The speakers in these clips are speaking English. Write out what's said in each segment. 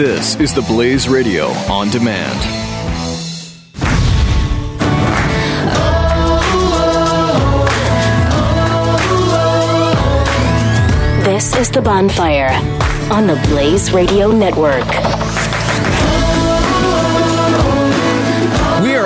This is the Blaze Radio on demand. This is The Bonfire on the Blaze Radio Network.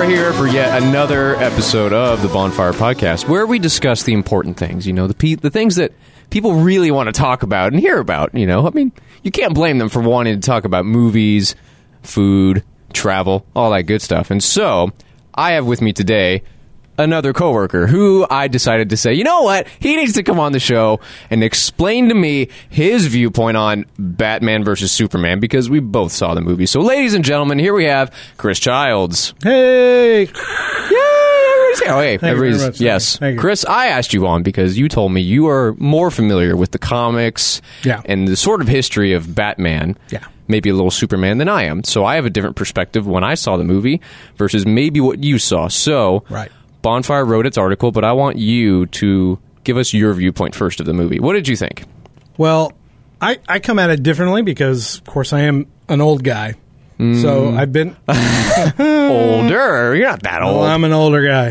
Here for yet another episode of the Bonfire Podcast, where we discuss the important things. You know, the pe- the things that people really want to talk about and hear about. You know, I mean, you can't blame them for wanting to talk about movies, food, travel, all that good stuff. And so, I have with me today another coworker who I decided to say, you know what, he needs to come on the show and explain to me his viewpoint on Batman versus Superman because we both saw the movie. So, ladies and gentlemen, here we have Chris Childs. Hey, Yay! Everybody's here. Oh, hey, everybody's- much. yes. Chris, I asked you on because you told me you are more familiar with the comics Yeah. and the sort of history of Batman. Yeah. Maybe a little Superman than I am. So I have a different perspective when I saw the movie versus maybe what you saw. So Right. Bonfire wrote its article, but I want you to give us your viewpoint first of the movie. What did you think? well, I, I come at it differently because, of course, I am an old guy. Mm. So I've been. Older. You're not that old. Well, I'm an older guy.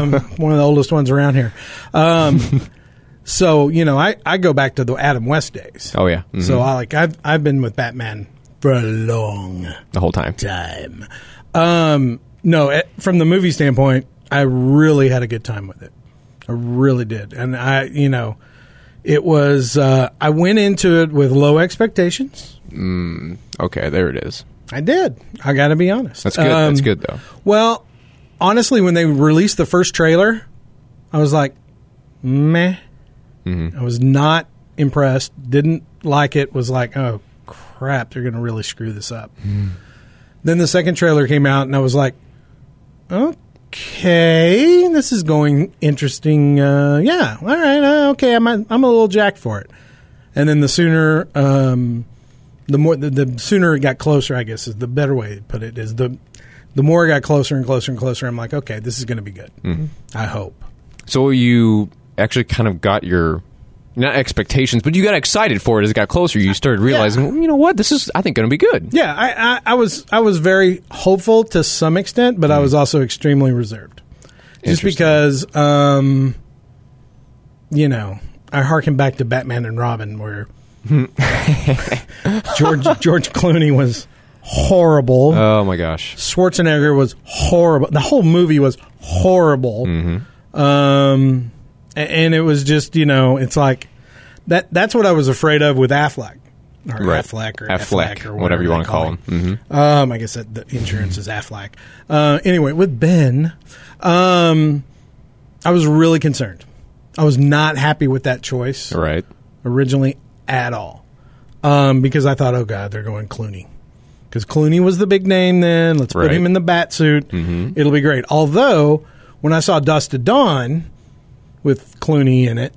Um, one of the oldest ones around here. Um, so you know, I, I go back to the Adam West days. oh yeah. Mhm. So I like I've I've been with Batman for a long the whole time. time. Um, no, eh, from the movie standpoint, I really had a good time with it. I really did, and I, you know, it was. Uh, I went into it with low expectations. Okay, there it is. I did. I got to be honest. That's good. That's Um, good though. Well, honestly, when they released the first trailer, I was like, meh. I was not impressed. Didn't like it. Was like, oh crap, they're going to really screw this up. Then the second trailer came out, and I was like, okay, this is going interesting. Uh, yeah, all right, uh, okay, I'm I'm a little jacked for it. And then the sooner, um, the more the, the sooner it got closer, I guess is the better way to put it. Is the the more it got closer and closer and closer, I'm like, okay, this is going to be good. I hope. So you actually kind of got your not expectations, but you got excited for it as it got closer. You started realizing, well, you know what, this is I think going to be good. Yeah, I, I, I was I was very hopeful to some extent, but I was also extremely reserved, just because, um, you know, I harken back to Batman and Robin, where George George Clooney was horrible. Oh my gosh. Schwarzenegger was horrible. The whole movie was horrible. Um, a- and it was just you know, it's like that. That's what I was afraid of with Affleck. Or Right. Affleck or Affleck, Affleck or whatever you wanna call him. Mm-hmm. Um, I guess that the insurance is Affleck. Uh, anyway, with Ben, um, I was really concerned. I was not happy with that choice Right. originally at all, um, because I thought, oh god, they're going Clooney, because Clooney was the big name. Then let's put him in the bat suit. It'll be great. Although when I saw Dusk to Dawn with Clooney in it,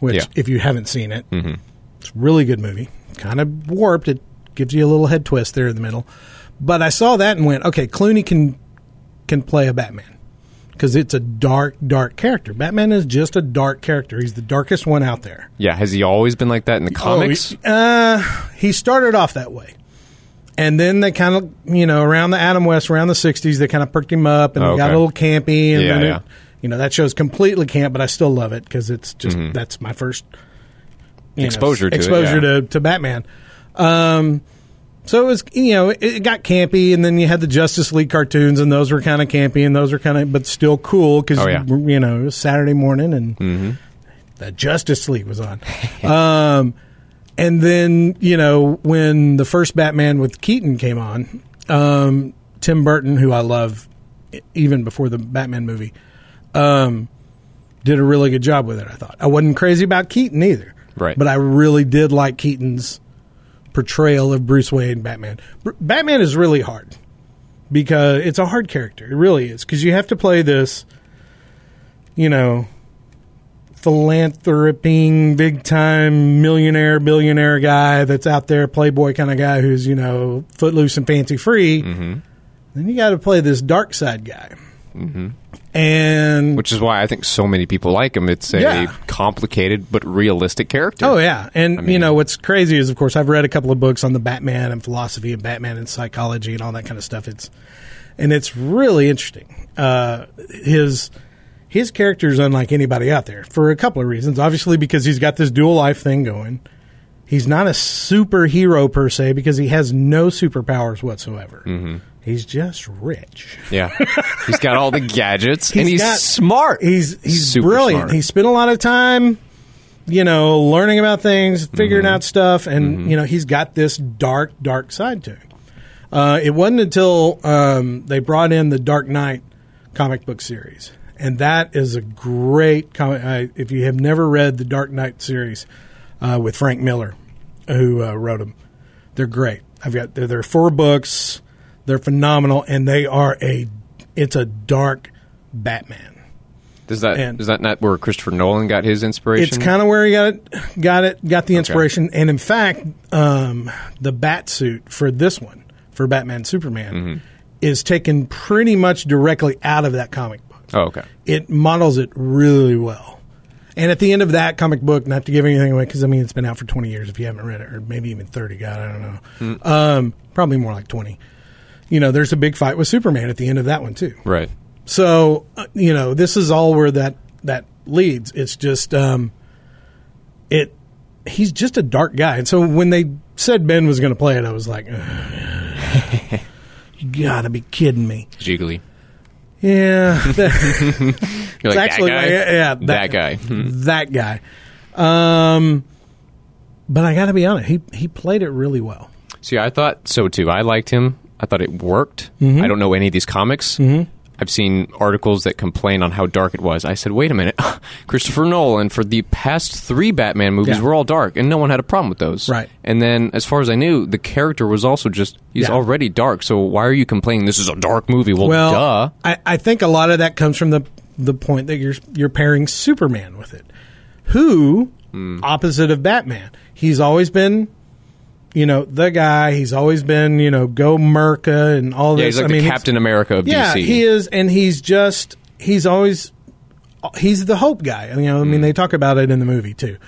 which Yeah. if you haven't seen it, it's a really good movie. Kind of warped. It gives you a little head twist there in the middle. But I saw that and went, okay, Clooney can can play a Batman because it's a dark, dark character. Batman is just a dark character. He's the darkest one out there. Yeah. Has he always been like that in the comics? Oh, he, uh, he started off that way. And then they kind of, you know, around the Adam West, around the 60s, they kind of perked him up and he got a little campy. And Yeah, then it- yeah. You know, that show's completely camp, but I still love it because it's just, that's my first you know, Exposure to it, exposure yeah. to, to Batman. Um, so it was, you know, it, it got campy, and then you had the Justice League cartoons, and those were kind of campy, and those were kind of, but still cool because Oh, yeah. Mm-hmm. you know it was Saturday morning, and the Justice League was on. um, and then you know when the first Batman with Keaton came on, um, Tim Burton, who I love, even before the Batman movie, um, did a really good job with it. I thought I wasn't crazy about Keaton either, Right. But I really did like Keaton's portrayal of Bruce Wayne and Batman. Br- Batman is really hard because it's a hard character. It really is because you have to play this, you know, philanthroping, big time millionaire, billionaire guy that's out there, playboy kind of guy who's you know footloose and fancy free. Then you got to play this dark side guy. And Which is why I think so many people like him. It's a Yeah. complicated but realistic character. Oh yeah, and I you know what's crazy is, of course, I've read a couple of books on the Batman and philosophy and Batman and psychology and all that kind of stuff. It's and it's really interesting. Uh, his his character is unlike anybody out there for a couple of reasons. Obviously, because he's got this dual life thing going. He's not a superhero per se because he has no superpowers whatsoever. Mm-hmm. He's just rich. Yeah. he's got all the gadgets and he's got- smart. He's he's Super brilliant. smart. He spent a lot of time, you know, learning about things, figuring Mm-hmm. out stuff, and you know, he's got this dark, dark side to him. Uh, it wasn't until um, they brought in the Dark Knight comic book series, and that is a great comic. I, if you have never read the Dark Knight series uh, with Frank Miller, who uh, wrote them, they're great. I've got they're, they're four books. They're phenomenal, and they are a. It's a dark Batman. Does that and- is that not where Christopher Nolan got his inspiration? It's kind of where he got it, got it, got the inspiration, and in fact, um, the bat suit for this one for Batman Superman Mm-hmm. is taken pretty much directly out of that comic book. Oh, okay. It models it really well. And at the end of that comic book, not to give anything away, because I mean it's been out for twenty years. If you haven't read it, or maybe even thirty, God, I don't know. Hmm. Um, probably more like twenty. You know, there's a big fight with Superman at the end of that one too. Right. So uh, you know, this is all where that that leads. It's just um, it. He's just a dark guy, and so when they said Ben was going to play it, I was like, "You gotta be kidding me!" Gigli. Yeah, that- You're like, actually, that guy? yeah, yeah, that, guy. Hmm. that guy. Um, but I got to be honest, he he played it really well. See, I thought so too. I liked him. I thought it worked. Mm-hmm. I don't know any of these comics. I've seen articles that complain on how dark it was. I said, wait a minute. Christopher Nolan, for the past three Batman movies, Yeah. were all dark, and no one had a problem with those. Right. And then, as far as I knew, the character was also just, he's Yeah. already dark, so why are you complaining this is a dark movie? Well, Well, duh. I, I think a lot of that comes from the the point that you're you're pairing Superman with it, who Hmm. opposite of Batman. He's always been, you know, the guy. He's always been, you know, go Merca and all Yeah, this. he's like I mean, Captain America of Yeah, DC. he is, and he's just he's always he's the hope guy. You know, I mean, mm. they talk about it in the movie too,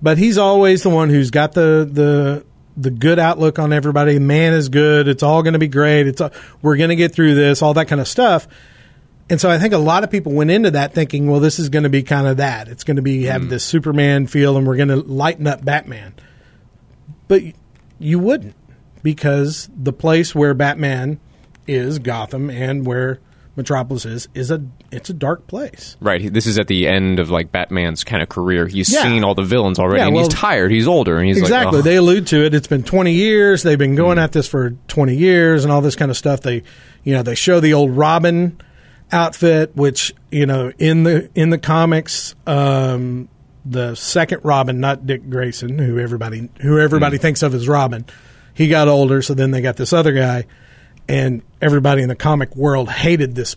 but he's always the one who's got the the the good outlook on everybody. Man is good. It's all going to be great. It's all, we're going to get through this. All that kind of stuff. And so I think a lot of people went into that thinking, well, this is going to be kind of that. It's going to be have mm. this Superman feel, and we're going to lighten up Batman. But you wouldn't, because the place where Batman is Gotham and where Metropolis is is a it's a dark place. Right. This is at the end of like Batman's kind of career. He's Yeah. seen all the villains already, Yeah, and well- he's tired. He's older, and he's like, exactly. like, they allude to it. It's been 20 years. They've been going at this for 20 years and all this kind of stuff. They, you know, they show the old Robin outfit, which you know in the in the comics, um, the second Robin, not Dick Grayson, who everybody who everybody Hmm. thinks of as Robin, he got older. So then they got this other guy, and everybody in the comic world hated this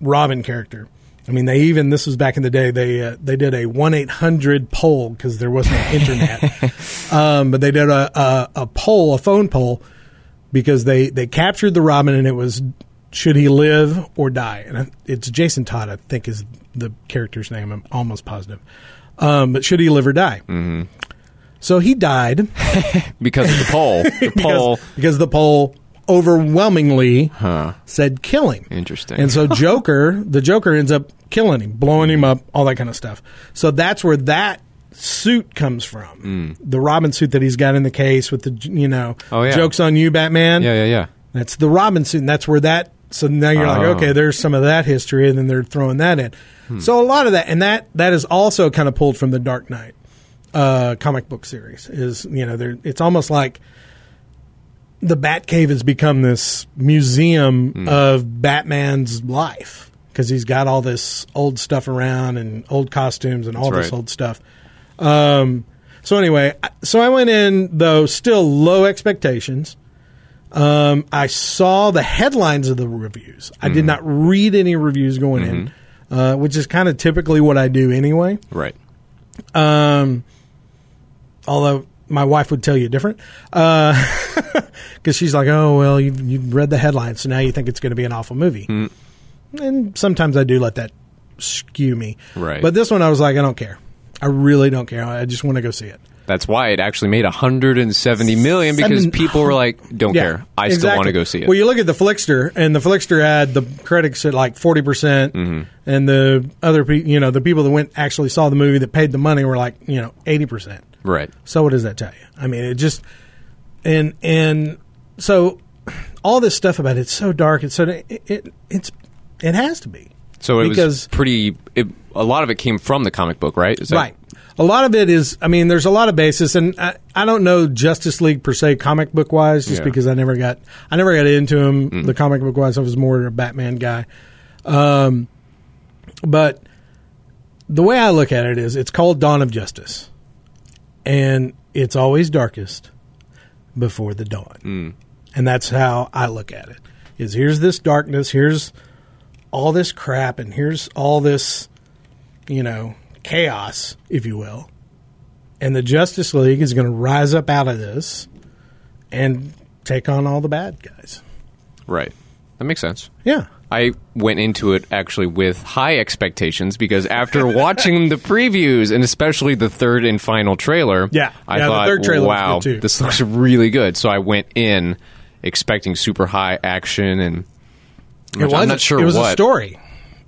Robin character. I mean, they even this was back in the day. They uh, they did a one eight hundred poll because there was no internet, um, but they did a, a a poll, a phone poll, because they they captured the Robin and it was should he live or die? And it's Jason Todd, I think, is the character's name. I'm almost positive. Um, but should he live or die? Mm-hmm. So he died because of the poll. The poll. because, because the poll overwhelmingly said kill him. Interesting. And so Joker, the Joker ends up killing him, blowing him up, all that kind of stuff. So that's where that suit comes from. The Robin suit that he's got in the case with the you know Oh, yeah. jokes on you, Batman. Yeah, yeah, yeah. That's the Robin suit, and that's where that. So now you're like, Oh. okay, there's some of that history, and then they're throwing that in. Hmm. So a lot of that, and that that is also kind of pulled from the Dark Knight uh, comic book series. Is you know, there it's almost like the Batcave has become this museum Hmm. of Batman's life because he's got all this old stuff around and old costumes and all That's this right. old stuff. Um, so anyway, so I went in though still low expectations. Um, I saw the headlines of the reviews. I Mm-hmm. did not read any reviews going in, uh, which is kind of typically what I do anyway. Right. Um, although my wife would tell you different, because she's like, "Oh well, you've, you've read the headlines, so now you think it's going to be an awful movie." and sometimes I do let that skew me. Right. But this one, I was like, I don't care. I really don't care. I just want to go see it. That's why it actually made 170 million because Seven- people were like, "Don't Yeah, care. I still exactly. want to go see it." Well, you look at the Flixster, and the Flixster had the critics at like forty percent, Mm-hmm. and the other people, you know, the people that went actually saw the movie that paid the money were like, you know, eighty percent. right. So what does that tell you? I mean, it just and and so all this stuff about it's so dark. It's so it, it it's it has to be So it because was pretty. It, a lot of it came from the comic book, right? Is that- right. A lot of it is, I mean, there's a lot of basis, and I, I don't know Justice League per se, comic book wise, just Yeah. because I never got, I never got into him, the comic book wise. I was more a Batman guy. Um, but the way I look at it is, it's called Dawn of Justice, and it's always darkest before the dawn, and that's how I look at it. Is here's this darkness, here's all this crap, and here's all this you know, chaos, if you will. And the Justice League is going to rise up out of this and take on all the bad guys. Right. That makes sense. Yeah. I went into it actually with high expectations because after watching the previews and especially the third and final trailer, Yeah. I Yeah, thought, wow, this looks really good. So I went in expecting super high action and It was, I'm not sure it was what a story.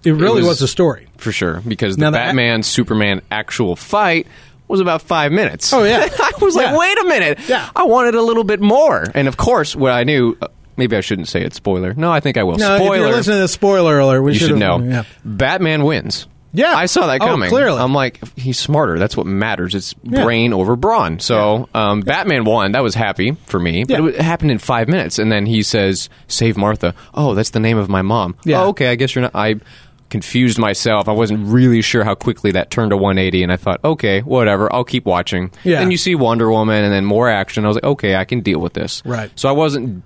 It really was- was, a story. for sure because the the- Batman Superman actual fight was about five minutes. Oh, yeah. I was like, wait a minute, Yeah. I wanted a little bit more. And of course, what I knew, uh, maybe I shouldn't say it. Spoiler. No, I think I will. No, if spoiler. you're listening to the spoiler alert, we you should know. Yeah. Batman wins. Yeah. I saw that Oh, coming. clearly. I'm like, he's smarter. That's what matters. It's Yeah. brain over brawn. So, um, Batman won. That was happy for me. But it, it happened in five minutes, and then he says, "Save Martha." Oh, that's the name of my mom. Yeah. Oh, okay. I guess you're not. I confused myself. I wasn't really sure how quickly that turned to 180, and I thought, okay, whatever. I'll keep watching. Yeah. Then you see Wonder Woman, and then more action. I was like, okay, I can deal with this. Right. So I wasn't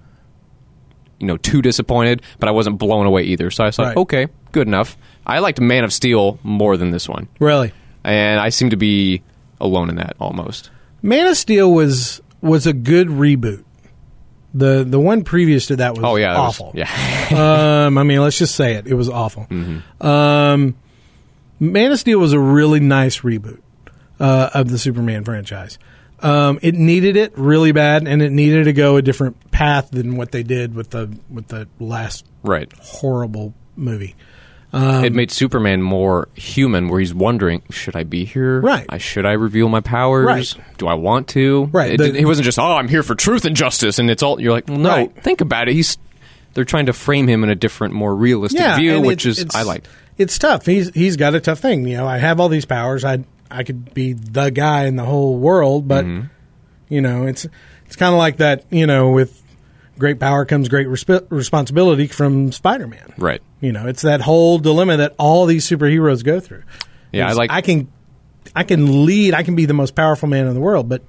you know too disappointed, but I wasn't blown away either. So I thought, Right. okay, good enough. I liked Man of Steel more than this one, Really. and I seem to be alone in that almost. Man of Steel was was a good reboot. The the one previous to that was Oh yeah, that was- awful. yeah, um, I mean, let's just say it. It was awful. Mm-hmm. Um, Man of Steel was a really nice reboot uh, of the Superman franchise. Um, it needed it really bad, and it needed to go a different path than what they did with the with the last right. horrible movie. It made Superman more human, where he's wondering, should I be here? Right. I, should I reveal my powers? Right. Do I want to? Right. It, The- wasn't just, oh, I'm here for truth and justice, and it's all. You're like, well, no. Right. Think about it. He's. They're trying to frame him in a different, more realistic view, which is I liked. It's tough. He's he's got a tough thing. You know, I have all these powers. I I could be the guy in the whole world, but Mm-hmm. you know, it's it's kind of like that. You know, with great power comes great resp- responsibility from Spider Man. Right. You know, it's that whole dilemma that all these superheroes go through. Yeah, I like- I can I can lead. I can be the most powerful man in the world, but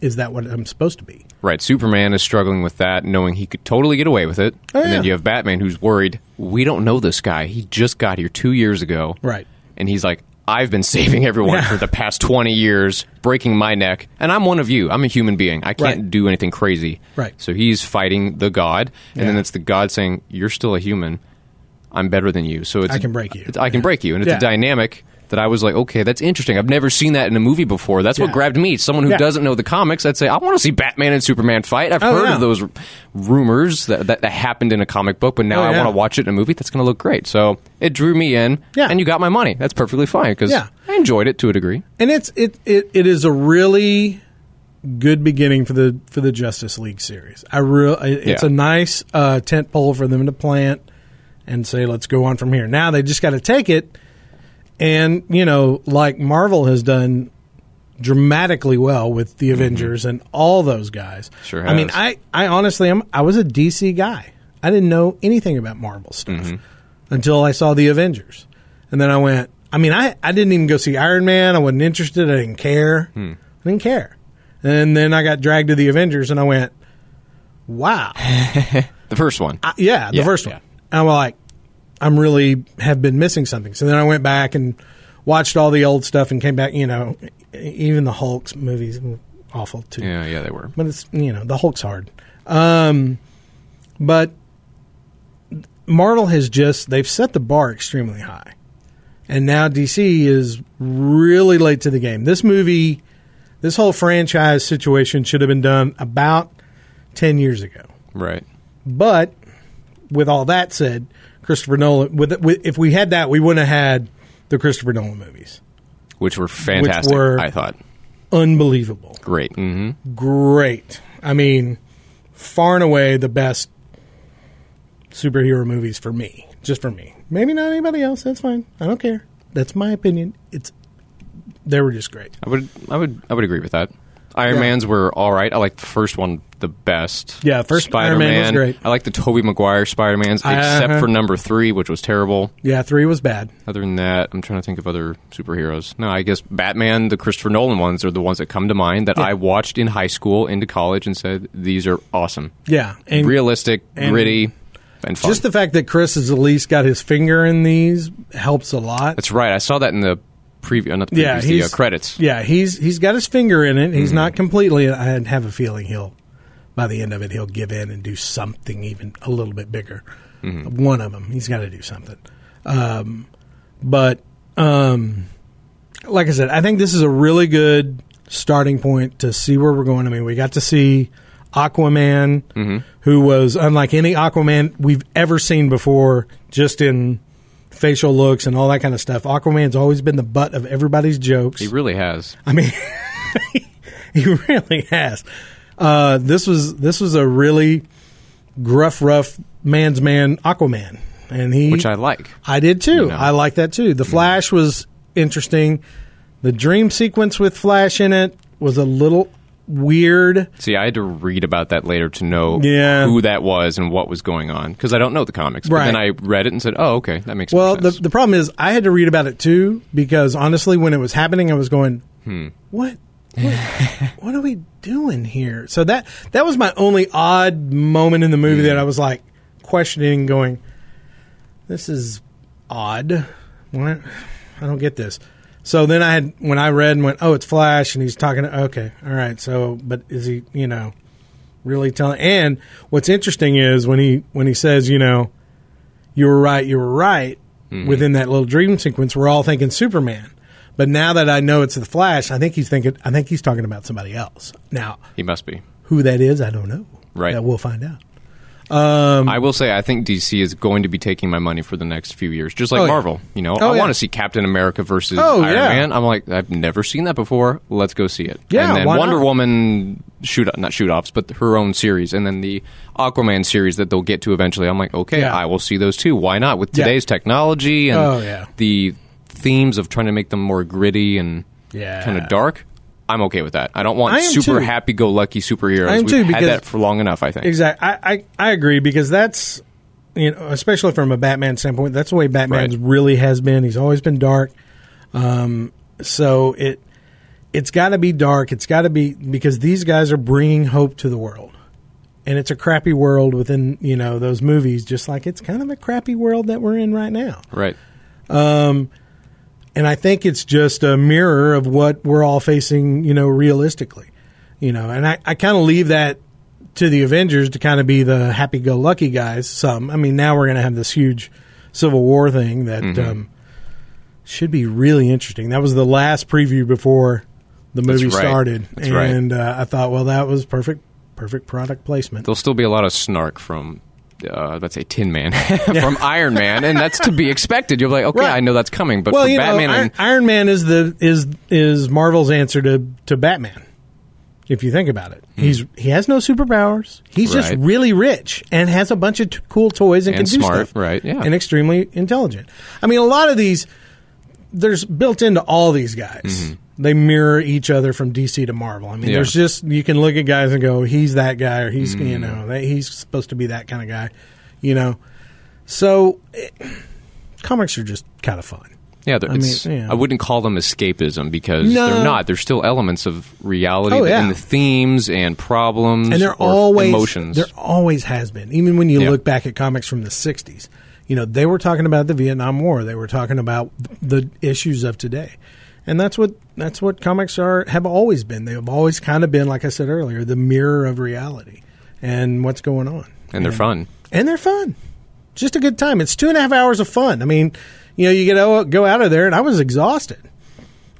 is that what I'm supposed to be? Right. Superman is struggling with that, knowing he could totally get away with it. Oh, and then you have Batman who's worried, we don't know this guy. He just got here two years ago. Right. And he's like, I've been saving everyone Yeah. for the past 20 years, breaking my neck, and I'm one of you. I'm a human being. I can't Right. do anything crazy. Right. So he's fighting the god, and then it's the god saying, You're still a human. I'm better than you. So it's I can break you. I can break you. And it's Yeah. a dynamic that I was like, okay, that's interesting. I've never seen that in a movie before. That's what grabbed me. Someone who Yeah. doesn't know the comics, I'd say, I want to see Batman and Superman fight. I've Oh, heard yeah. of those r- rumors that, that, that happened in a comic book, but now Oh, I yeah. want to watch it in a movie. That's going to look great. So it drew me in, Yeah. and you got my money. That's perfectly fine because Yeah. I enjoyed it to a degree. and it's it, it it is a really good beginning for the for the Justice League series. I real it's Yeah. a nice uh, tent pole for them to plant and say let's go on from here. Now they just got to take it and you know like Marvel has done dramatically well with the Avengers and all those guys. Mm-hmm. Sure I mean. I I honestly am I was a DC guy. I didn't know anything about Marvel stuff Mm-hmm. until I saw the Avengers. And then I went, I mean, I, I didn't even go see Iron Man. I wasn't interested. I didn't care. Hmm. I didn't care. And then I got dragged to the Avengers and I went, wow. The first one. I- yeah, the Yeah, first yeah. One. I'm like, I'm really have been missing something. So then I went back and watched all the old stuff and came back, you know, even the Hulk's movies were awful too. yeah, yeah, they were. But it's, you know, the Hulk's hard. Um, but Marvel has just they've set the bar extremely high, and now DC is really late to the game. This movie, this whole franchise situation should have been done about ten years ago. Right. But with all that said, Christopher Nolan, with, with if we had that, we wouldn't have had the Christopher Nolan movies. Which were fantastic, Which were- I thought. Unbelievable, Great. hmm great. I mean, far and away the best superhero movies for me, just for me. Maybe not anybody else. That's fine. I don't care. That's my opinion. It's they were just great. I would, I would, I would agree with that. Iron Yeah. Man's were all right. I like the first one the best. Yeah, first Iron Man was great. I like the Tobey Maguire Spider Mans, except Uh-huh. for number three, which was terrible. Yeah, three was bad. Other than that, I'm trying to think of other superheroes. No, I guess Batman, the Christopher Nolan ones, are the ones that come to mind that Yeah. I watched in high school, into college, and said these are awesome, Yeah, and realistic, and- gritty, and fun. just the fact that Chris has at least got his finger in these helps a lot. That's right. I saw that in the preview, uh, not the, Yeah, the uh, he's- credits. Yeah, he's he's got his finger in it. He's not completely. I have a feeling he'll, by the end of it, he'll give in and do something even a little bit bigger. One of them, he's got to do something. Um, but um, like I said, I think this is a really good starting point to see where we're going. I mean, we got to see Aquaman, who was unlike any Aquaman we've ever seen before, just in facial looks and all that kind of stuff. Aquaman's always been the butt of everybody's jokes. He really has. I mean, he really has. Uh, this was this was a really gruff, rough man's man, Aquaman, and he, Which I like. I did too. You know. I like that too. The Flash was interesting. The dream sequence with Flash in it was a little weird. See, I had to read about that later to know Yeah. who that was and what was going on because I don't know the comics. But Right. then I read it and said, "Oh, okay, that makes sense. Well, the the problem is I had to read about it too because honestly, when it was happening, I was going, Hmm. "What? What, what are we doing here?" So that that was my only odd moment in the movie Hmm. that I was like questioning, going, "This is odd. What? I don't get this." So then I had when I read and went, "Oh, it's Flash," and he's talking. To, Okay, all right. So, but is he? You know, really telling? And what's interesting is when he when he says, you know, you were right, you were right. Mm-hmm. Within that little dream sequence, we're all thinking Superman. But now that I know it's the Flash, I think he's thinking. I think he's talking about somebody else. Now, he must be. who that is, I don't know. Right. That we'll find out. Um, I will say, I think DC is going to be taking my money for the next few years, just like Oh, yeah. Marvel. You know, Oh, I yeah. want to see Captain America versus Oh, Iron yeah. Man. I'm like, I've never seen that before. Let's go see it. Yeah, and then Wonder not? Woman shoot not shoot offs, but her own series, and then the Aquaman series that they'll get to eventually. I'm like, okay, Yeah. I will see those too. Why not? With Yeah. today's technology and Oh, yeah. the themes of trying to make them more gritty and Yeah. kind of dark. I'm okay with that. I don't want I super too. happy-go-lucky superheroes. I am We've too, had that for long enough. I think. Exactly. I, I, I agree because that's you know, especially from a Batman standpoint, that's the way Batman Right. really has been. He's always been dark. Um, so it it's got to be dark. It's got to be because these guys are bringing hope to the world, and it's a crappy world within you know those movies. Just like it's kind of a crappy world that we're in right now. Right. And I think it's just a mirror of what we're all facing, you know, realistically, you know. And I, I kind of leave that to the Avengers to kind of be the happy-go-lucky guys. Some, I mean, now we're going to have this huge Civil War thing that um, should be really interesting. That was the last preview before the movie right. started, That's right. and uh, I thought, well, that was perfect, perfect product placement. There'll still be a lot of snark from, uh, let's say, Tin Man, from Iron Man, and that's to be expected. You're like, okay, Right. I know that's coming, but well, for you Batman know, Iron, and Iron Man is the is is Marvel's answer to to Batman. If you think about it, he's he has no superpowers. He's just Hmm. Really rich and has a bunch of t- cool toys and, And can do smart, stuff. right, yeah. and extremely intelligent. I mean, a lot of these there's built into all these guys. They mirror each other from DC to Marvel. I mean. Yeah. there's just you can look at guys and go, he's that guy, or he's you Mm. know that he's supposed to be that kind of guy, you know. So, it, comics are just kind of fun. yeah, I mean, it's, yeah. I wouldn't call them escapism because No. they're not. There's still elements of reality Oh, yeah. in the themes and problems and they're always emotions. There always has been. Even when you Yeah. look back at comics from the '60s, you know they were talking about the Vietnam War. They were talking about the issues of today, and that's what that's what comics are have always been. They have always kind of been, like I said earlier, the mirror of reality and what's going on. and they're fun. and they're fun. just a good time. It's two and a half hours of fun. I mean, you know, you get go out of there, and I was exhausted.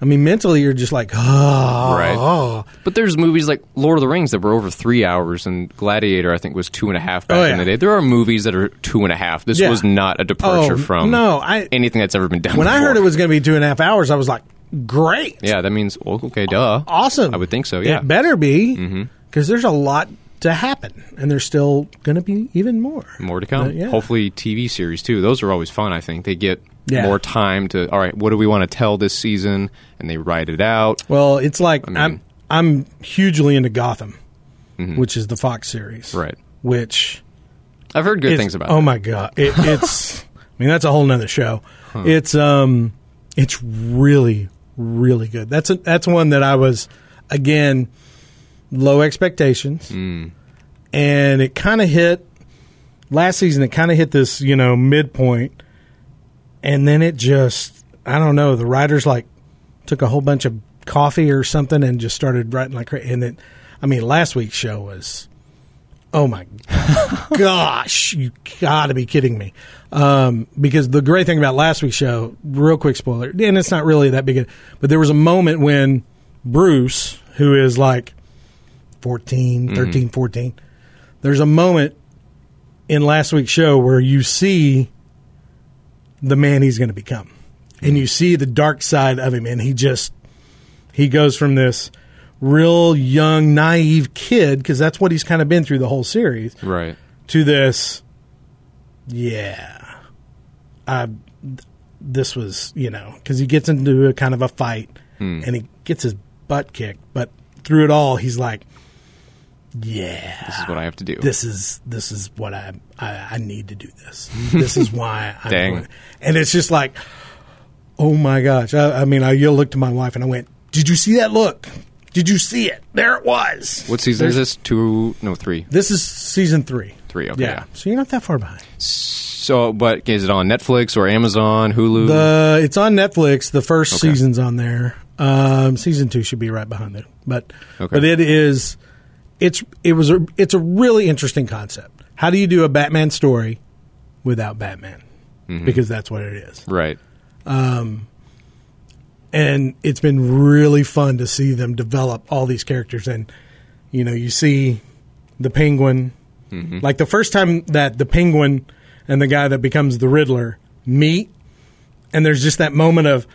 I mean, mentally, you're just like, oh, Right. But there's movies like Lord of the Rings that were over three hours, and Gladiator, I think, was two and a half back Oh, in the day. There are movies that are two and a half. This Yeah. was not a departure Oh, from no, I- anything that's ever been done. When I heard it was going to be two and a half hours, I was like, great, yeah, that means well, okay, duh, awesome. I would think so. Yeah, Mm-hmm. it better be because there's a lot to happen, and there's still going to be even more. more to come. Uh, yeah. Hopefully, TV series too. Those are always fun. I think they get Yeah. more time to. All right, what do we want to tell this season? And they write it out. Well, it's like mean- I'm I'm hugely into Gotham, which is the Fox series, Mm-hmm. Right. Which I've heard good things about. Oh it. my god, it, it's. I mean, that's a whole nother show. It's um, it's really, really good. That's a, that's one that I was again low expectations, Hmm. and it kind of hit last season. It kind of hit this you know midpoint, and then it just I don't know. The writers like took a whole bunch of coffee or something and just started writing like and it. I mean, last week's show was Oh my gosh, you gotta be kidding me. Um, because the great thing about last week's show, real quick spoiler, and it's not really that big, a, but there was a moment when Bruce, who is like 14, 13, 14, there's a moment in last week's show where you see the man he's going to become. And you see the dark side of him, and he just, he goes from this real young, naive kid, because that's what he's kind of been through the whole series, Right. to this, yeah, I, this was, you know, because he gets into a kind of a fight hmm. and he gets his butt kicked, but through it all, he's like, yeah, This is what I have to do. this is this is what I I, I need to do this. This is why I'm Dang. doing it. And it's just like, oh my gosh! I, I mean, I you looked to my wife and I went, "Did you see that look? Did you see it? There it was." what season There's- is this? Two? No, three. This is season three. Three, okay, Yeah. yeah. So you're not that far behind. So, but is it on Netflix or Amazon, Hulu? The it's on Netflix. The first Okay. season's on there. Um, season two should be right behind it. But Okay. but it is it's it was a it's a really interesting concept. How do you do a Batman story without Batman? Mm-hmm. Because that's what it is. right. And it's been really fun to see them develop all these characters. And you know you see the penguin. Mm-hmm. Like the first time that the penguin and the guy that becomes the riddler meet and there's just that moment of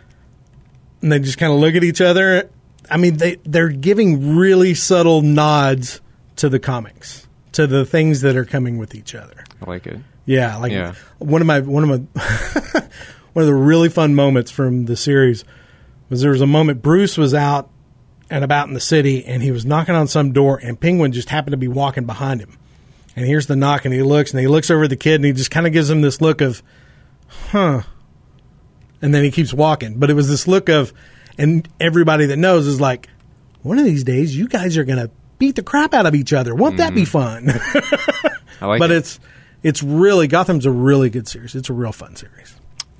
and they just kind of look at each other. I mean they they're giving really subtle nods to the comics to the things that are coming with each other. I like it. yeah, like Yeah. one of my one of my one of the really fun moments from the series was there was a moment Bruce was out and about in the city and he was knocking on some door and Penguin just happened to be walking behind him. And here's the knock and he looks and he looks over at the kid and he just kind of gives him this look of, huh. And then he keeps walking. But it was this look of, and everybody that knows is like, one of these days you guys are going to beat the crap out of each other. Won't that be mm. fun? I like but it. it's it's really Gotham's a really good series. It's a real fun series.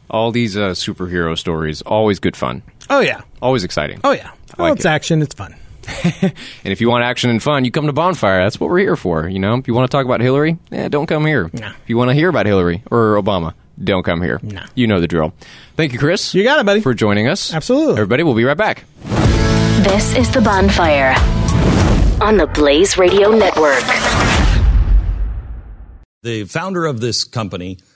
All these uh, superhero stories always good fun, Oh yeah, always exciting. oh yeah. I Well, like it's it. action. It's fun. And if you want action and fun, you come to Bonfire. That's what we're here for. You know, if you want to talk about Hillary, eh, don't come here. Nah. If you want to hear about Hillary or Obama, don't come here. Nah. You know the drill. Thank you, Chris. You got it, buddy. for joining us. Absolutely. Everybody, we'll be right back. This is The Bonfire on the Blaze Radio Network. The founder of this company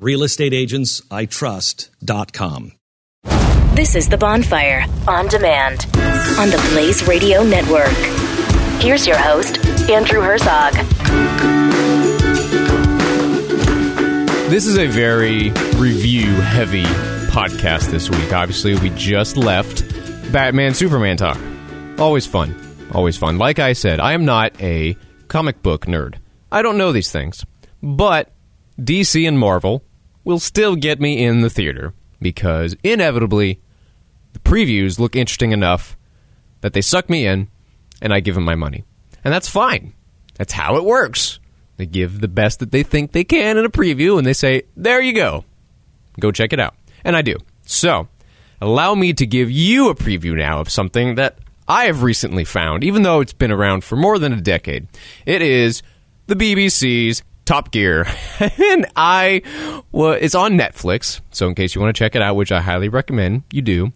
RealestateAgentsITrust.com. This is The Bonfire on demand on the Blaze Radio Network. Here's your host, Andrew Herzog. This is a very review heavy podcast this week. Obviously, we just left Batman Superman talk. Always fun. Always fun. Like I said, I am not a comic book nerd. I don't know these things. But DC and Marvel will still get me in the theater because inevitably the previews look interesting enough that they suck me in and I give them my money. And that's fine. That's how it works. They give the best that they think they can in a preview and they say, there you go. Go check it out. And I do. So, allow me to give you a preview now of something that I have recently found, even though it's been around for more than a decade. It is the BBC's Top Gear. and I, well, it's on Netflix. So, in case you want to check it out, which I highly recommend you do,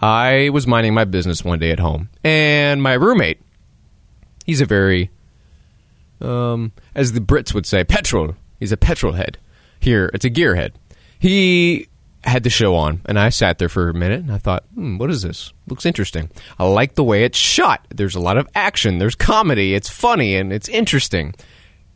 I was minding my business one day at home. And my roommate, he's a very, um, as the Brits would say, petrol. He's a petrol head. Here, it's a gearhead. He had the show on, and I sat there for a minute, and I thought, hmm, what is this? Looks interesting. I like the way it's shot. There's a lot of action. There's comedy. It's funny and it's interesting.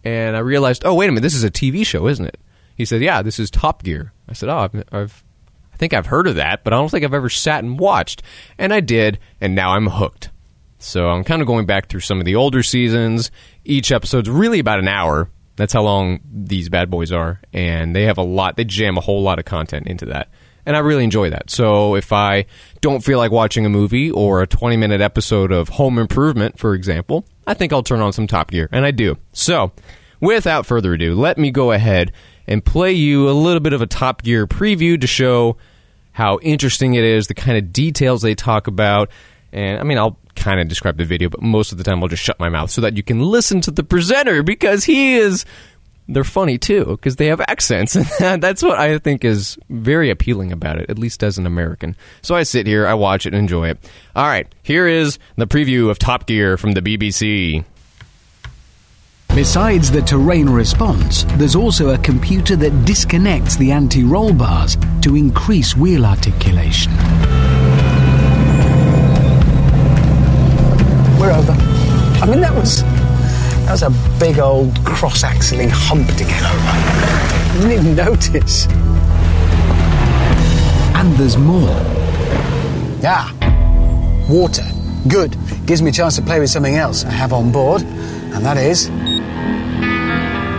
And I realized, oh, wait a minute, this is a TV show, isn't it? He said, yeah, this is Top Gear. I said, oh, I've, I've I think I've heard of that, but I don't think I've ever sat and watched. And I did, and now I'm hooked. So I'm kind of going back through some of the older seasons. Each episode's really about an hour. That's how long these bad boys are. And they have a lot, they jam a whole lot of content into that. And I really enjoy that. So if I don't feel like watching a movie or a 20 minute episode of Home Improvement, for example, I think I'll turn on some Top Gear. And I do. So without further ado, let me go ahead and play you a little bit of a Top Gear preview to show how interesting it is, the kind of details they talk about. And I mean, I'll kind of describe the video, but most of the time I'll just shut my mouth so that you can listen to the presenter because he is. They're funny too because they have accents, and that's what I think is very appealing about it, at least as an American. So I sit here, I watch it, and enjoy it. All right, here is the preview of Top Gear from the BBC. Besides the terrain response, there's also a computer that disconnects the anti roll bars to increase wheel articulation. We're over. I mean, that was that was a big old cross-axling hump to get over. I didn't even notice. And there's more. Ah, water. Good. Gives me a chance to play with something else I have on board, and that is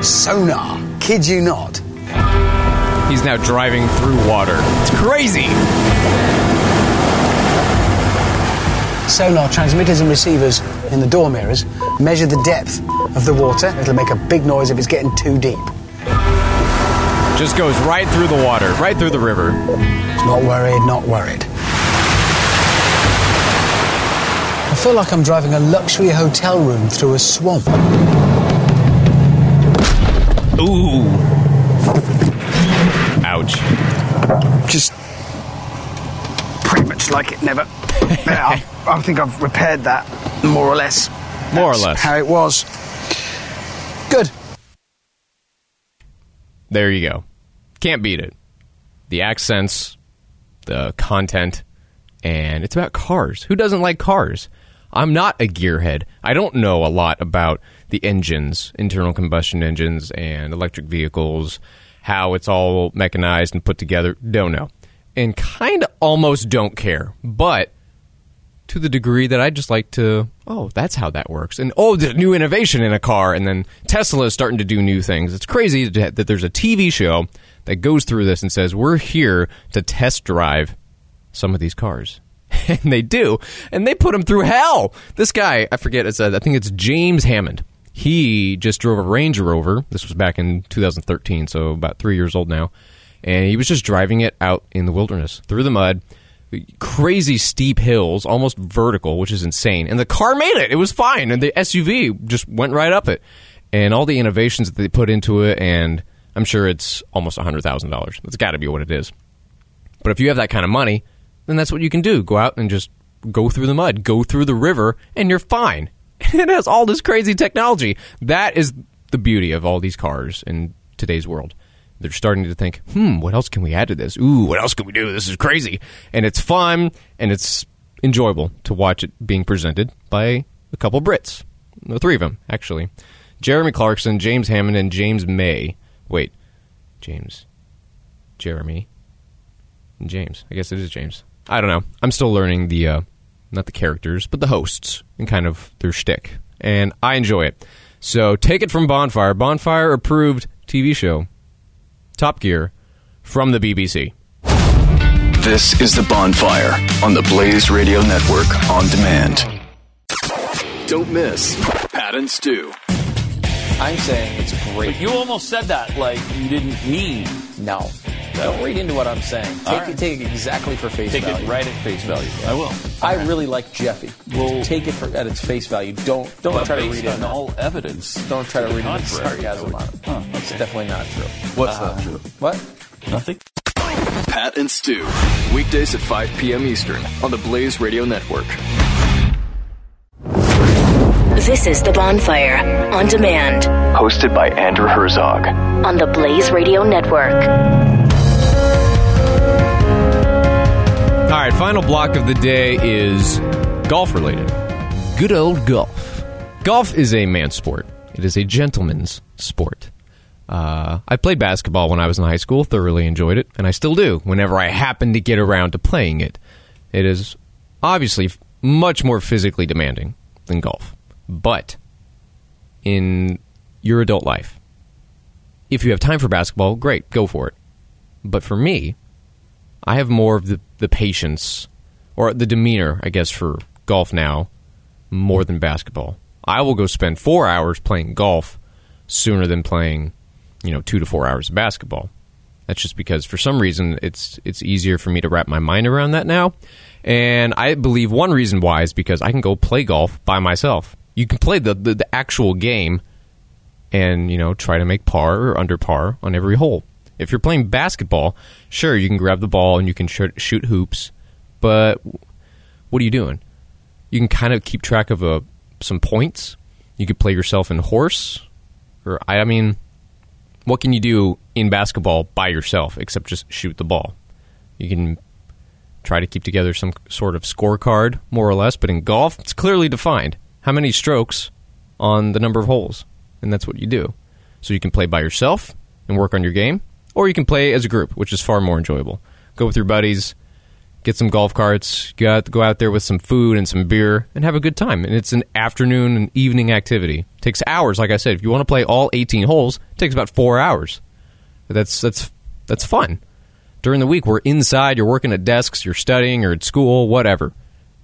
sonar. Kid you not. He's now driving through water. It's crazy. Sonar transmitters and receivers in the door mirrors measure the depth of the water. It'll make a big noise if it's getting too deep. Just goes right through the water, right through the river. Not worried, not worried. I feel like I'm driving a luxury hotel room through a swamp. Ooh. Ouch. Just pretty much like it never. I, I think I've repaired that more or less. More or less. How it was. Good. There you go. Can't beat it. The accents, the content, and it's about cars. Who doesn't like cars? I'm not a gearhead. I don't know a lot about the engines, internal combustion engines, and electric vehicles, how it's all mechanized and put together. Don't know. And kind of almost don't care. But to the degree that I just like to, oh, that's how that works. And oh, the new innovation in a car. And then Tesla is starting to do new things. It's crazy that there's a TV show that goes through this and says, we're here to test drive some of these cars. And they do. And they put them through hell. This guy, I forget, it's, uh, I think it's James Hammond. He just drove a Range Rover. This was back in 2013, so about three years old now. And he was just driving it out in the wilderness through the mud crazy steep hills, almost vertical, which is insane. And the car made it. It was fine. And the SUV just went right up it. And all the innovations that they put into it, and I'm sure it's almost $100,000. That's got to be what it is. But if you have that kind of money, then that's what you can do. Go out and just go through the mud, go through the river, and you're fine. it has all this crazy technology. That is the beauty of all these cars in today's world. They're starting to think, hmm, what else can we add to this? Ooh, what else can we do? This is crazy. And it's fun and it's enjoyable to watch it being presented by a couple Brits. The three of them, actually. Jeremy Clarkson, James Hammond, and James May. Wait, James, Jeremy, and James. I guess it is James. I don't know. I'm still learning the, uh, not the characters, but the hosts and kind of their shtick. And I enjoy it. So take it from Bonfire. Bonfire approved TV show. Top Gear from the BBC. This is The Bonfire on the Blaze Radio Network on demand. Don't miss Pat and Stu. I'm saying it's great. You almost said that like you didn't mean. No. Don't read into what I'm saying. Take, All it, right. take it exactly for face Take value. it right at face value. I will. I really like Jeffy. Well- take it for, at its face value. Don't don't try to read on it. all evidence. Don't try to read into sarcasm on it. Huh, It's definitely not true. What's Uh, not true? What? Nothing. Pat and Stu. Weekdays at 5 p.m. Eastern on the Blaze Radio Network. This is The Bonfire on demand Hosted by Andrew Herzog. on the Blaze Radio Network. Right, final block of the day is golf related. Good old golf. Golf is a man's sport. It is a gentleman's sport. Uh, I played basketball when I was in high school, thoroughly enjoyed it, and I still do whenever I happen to get around to playing it. It is obviously much more physically demanding than golf. But in your adult life, if you have time for basketball, great, go for it. But for me, I have more of the, the patience or the demeanor, I guess, for golf now more than basketball. I will go spend four hours playing golf sooner than playing, you know, two to four hours of basketball. That's just because for some reason it's it's easier for me to wrap my mind around that now. And I believe one reason why is because I can go play golf by myself. You can play the, the, the actual game and you know try to make par or under par on every hole. If you're playing basketball, sure you can grab the ball and you can sh- shoot hoops, but what are you doing? You can kind of keep track of a some points. You could play yourself in horse, or I mean, what can you do in basketball by yourself except just shoot the ball? You can try to keep together some sort of scorecard, more or less. But in golf, it's clearly defined how many strokes on the number of holes, and that's what you do. So you can play by yourself and work on your game, or you can play as a group, which is far more enjoyable. Go with your buddies, get some golf carts, go out, go out there with some food and some beer, and have a good time. And it's an afternoon and evening activity. It takes hours, like I said. If you want to play all 18 holes, it takes about four hours. That's that's that's fun. During the week, we're inside. You're working at desks. You're studying or at school, whatever.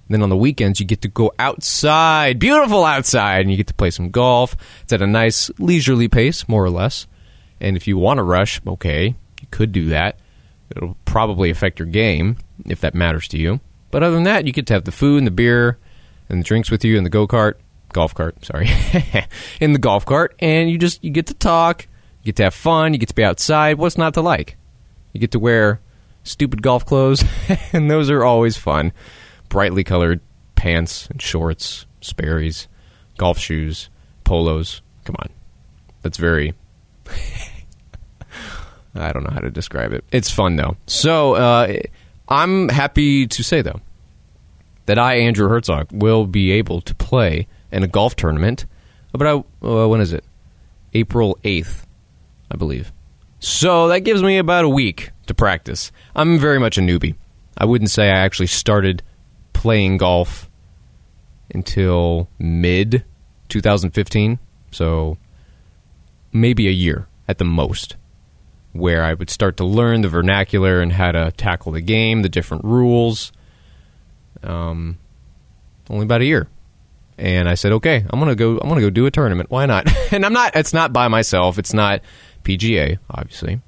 then on the weekends, you get to go outside, beautiful outside, and you get to play some golf. It's at a nice leisurely pace, more or less. And if you want to rush, okay, you could do that. It'll probably affect your game if that matters to you. But other than that, you get to have the food and the beer and the drinks with you in the go kart, golf cart. Sorry, in the golf cart, and you just you get to talk, you get to have fun, you get to be outside. What's not to like? You get to wear stupid golf clothes, and those are always fun. Brightly colored pants and shorts, Sperry's, golf shoes, polos. Come on, that's very I don't know how to describe it. It's fun though. So uh, I'm happy to say though that I, Andrew Herzog, will be able to play in a golf tournament. About uh, when is it? April eighth, I believe. So that gives me about a week to practice. I'm very much a newbie. I wouldn't say I actually started playing golf until mid 2015. So maybe a year at the most where I would start to learn the vernacular and how to tackle the game, the different rules. Um, only about a year, and I said, "Okay, I'm gonna go. I'm gonna go do a tournament. Why not?" and I'm not. It's not by myself. It's not PGA, obviously.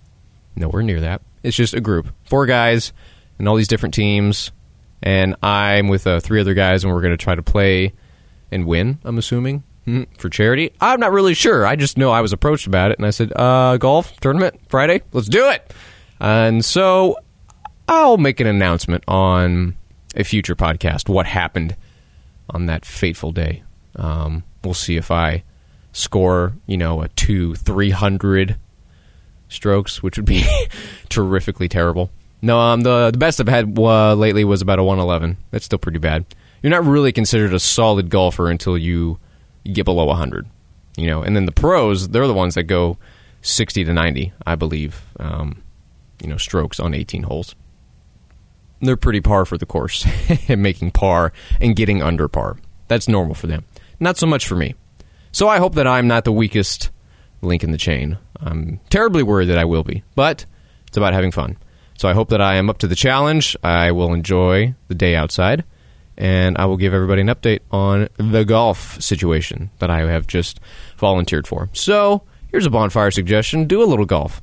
Nowhere near that. It's just a group, four guys, and all these different teams. And I'm with uh, three other guys, and we're gonna try to play and win. I'm assuming for charity. I'm not really sure. I just know I was approached about it, and I said, uh, "Golf tournament Friday. Let's do it." And so I'll make an announcement on a future podcast what happened on that fateful day. Um, we'll see if I score, you know, a two, three hundred strokes, which would be terrifically terrible. No, um, the the best I've had uh, lately was about a 111. That's still pretty bad. You're not really considered a solid golfer until you, you get below 100. You know, and then the pros, they're the ones that go 60 to 90, I believe. Um, you know, strokes on 18 holes. They're pretty par for the course, making par and getting under par. That's normal for them. Not so much for me. So I hope that I'm not the weakest link in the chain. I'm terribly worried that I will be, but it's about having fun. So I hope that I am up to the challenge. I will enjoy the day outside, and I will give everybody an update on the golf situation that I have just volunteered for. So here's a bonfire suggestion do a little golf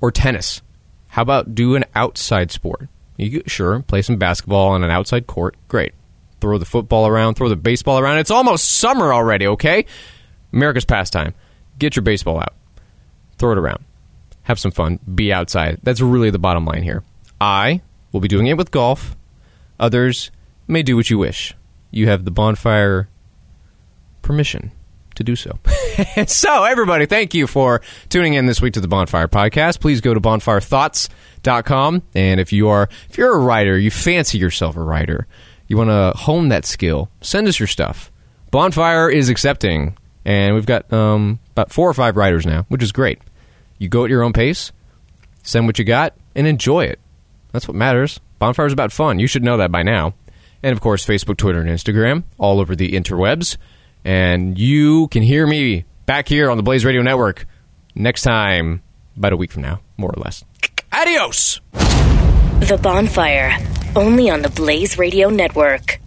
or tennis. How about do an outside sport? You sure play some basketball on an outside court. Great. Throw the football around, throw the baseball around. It's almost summer already, okay? America's pastime. Get your baseball out. Throw it around. Have some fun. Be outside. That's really the bottom line here. I will be doing it with golf. Others may do what you wish. You have the bonfire permission to do so. so, everybody, thank you for tuning in this week to the Bonfire Podcast. Please go to bonfirethoughts.com. And if you are if you're a writer, you fancy yourself a writer, you want to hone that skill, send us your stuff. Bonfire is accepting, and we've got um, about four or five writers now, which is great. You go at your own pace, send what you got, and enjoy it. That's what matters. Bonfire is about fun. You should know that by now. And of course, Facebook, Twitter, and Instagram, all over the interwebs. And you can hear me back here on the Blaze Radio Network next time, about a week from now, more or less. Adios! The Bonfire, only on the Blaze Radio Network.